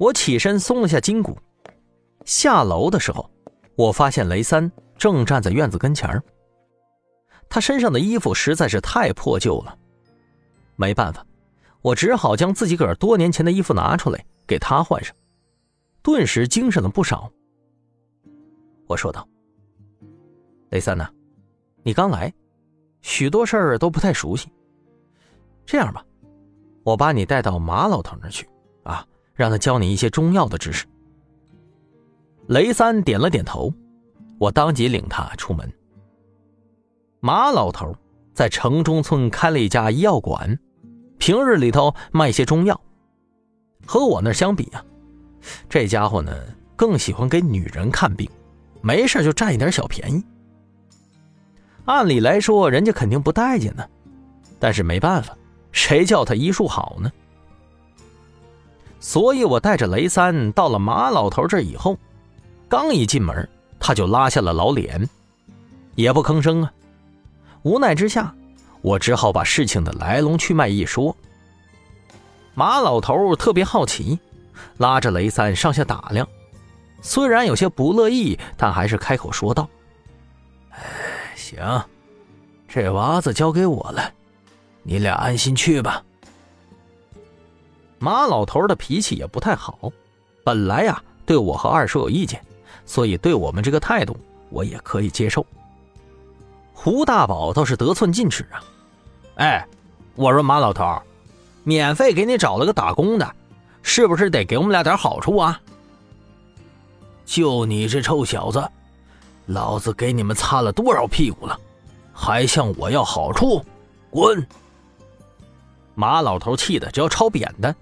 我起身松了下筋骨，下楼的时候，我发现雷三正站在院子跟前他身上的衣服实在是太破旧了，没办法，我只好将自己个儿多年前的衣服拿出来给他换上，顿时精神了不少。我说道：“雷三呐，你刚来，许多事儿都不太熟悉。这样吧，我把你带到马老头那儿去，”让他教你一些中药的知识。雷三点了点头，我当即领他出门。马老头在城中村开了一家医药馆，平日里头卖些中药。和我那相比啊，这家伙呢更喜欢给女人看病，没事就占一点小便宜。按理来说，人家肯定不待见呢，但是没办法，谁叫他医术好呢？所以我带着雷三到了马老头这以后，刚一进门，他就拉下了老脸，也不吭声啊。无奈之下，我只好把事情的来龙去脉一说。马老头特别好奇，拉着雷三上下打量，虽然有些不乐意，但还是开口说道：“哎，行，这娃子交给我了，你俩安心去吧。”马老头的脾气也不太好，本来呀对我和二叔有意见，所以对我们这个态度我也可以接受。胡大宝倒是得寸进尺啊，哎，我说马老头，免费给你找了个打工的，是不是得给我们俩点好处啊？就你这臭小子，老子给你们擦了多少屁股了，还向我要好处？滚！马老头气得就要抄扁担。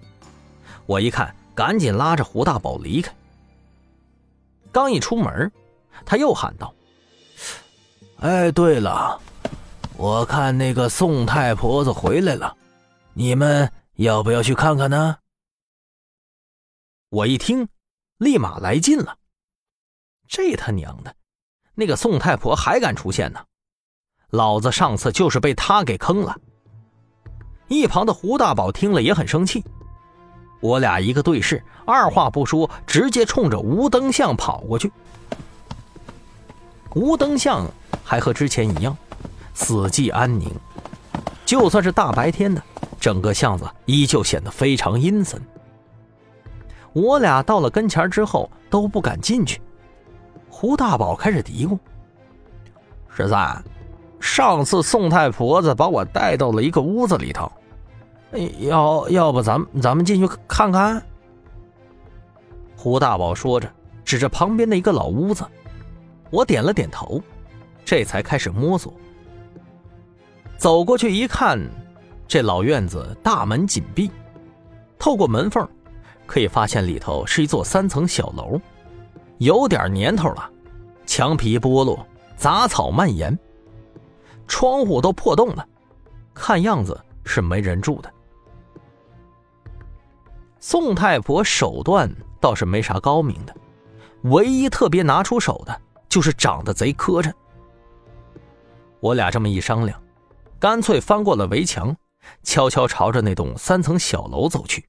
我一看，赶紧拉着胡大宝离开。刚一出门，他又喊道：“哎，对了，我看那个宋太婆子回来了，你们要不要去看看呢？”我一听，立马来劲了。这他娘的，那个宋太婆还敢出现呢？老子上次就是被他给坑了。一旁的胡大宝听了也很生气。我俩一个对视，二话不说，直接冲着吴灯巷跑过去。吴灯巷还和之前一样，死寂安宁。就算是大白天的，整个巷子依旧显得非常阴森。我俩到了跟前之后，都不敢进去。胡大宝开始嘀咕：“十三，上次宋太婆子把我带到了一个屋子里头。”要要不咱们咱们进去看看。胡大宝说着，指着旁边的一个老屋子。我点了点头，这才开始摸索。走过去一看，这老院子大门紧闭，透过门缝，可以发现里头是一座三层小楼，有点年头了，墙皮剥落，杂草蔓延，窗户都破洞了，看样子是没人住的。宋太婆手段倒是没啥高明的，唯一特别拿出手的就是长得贼磕碜。我俩这么一商量，干脆翻过了围墙，悄悄朝着那栋三层小楼走去。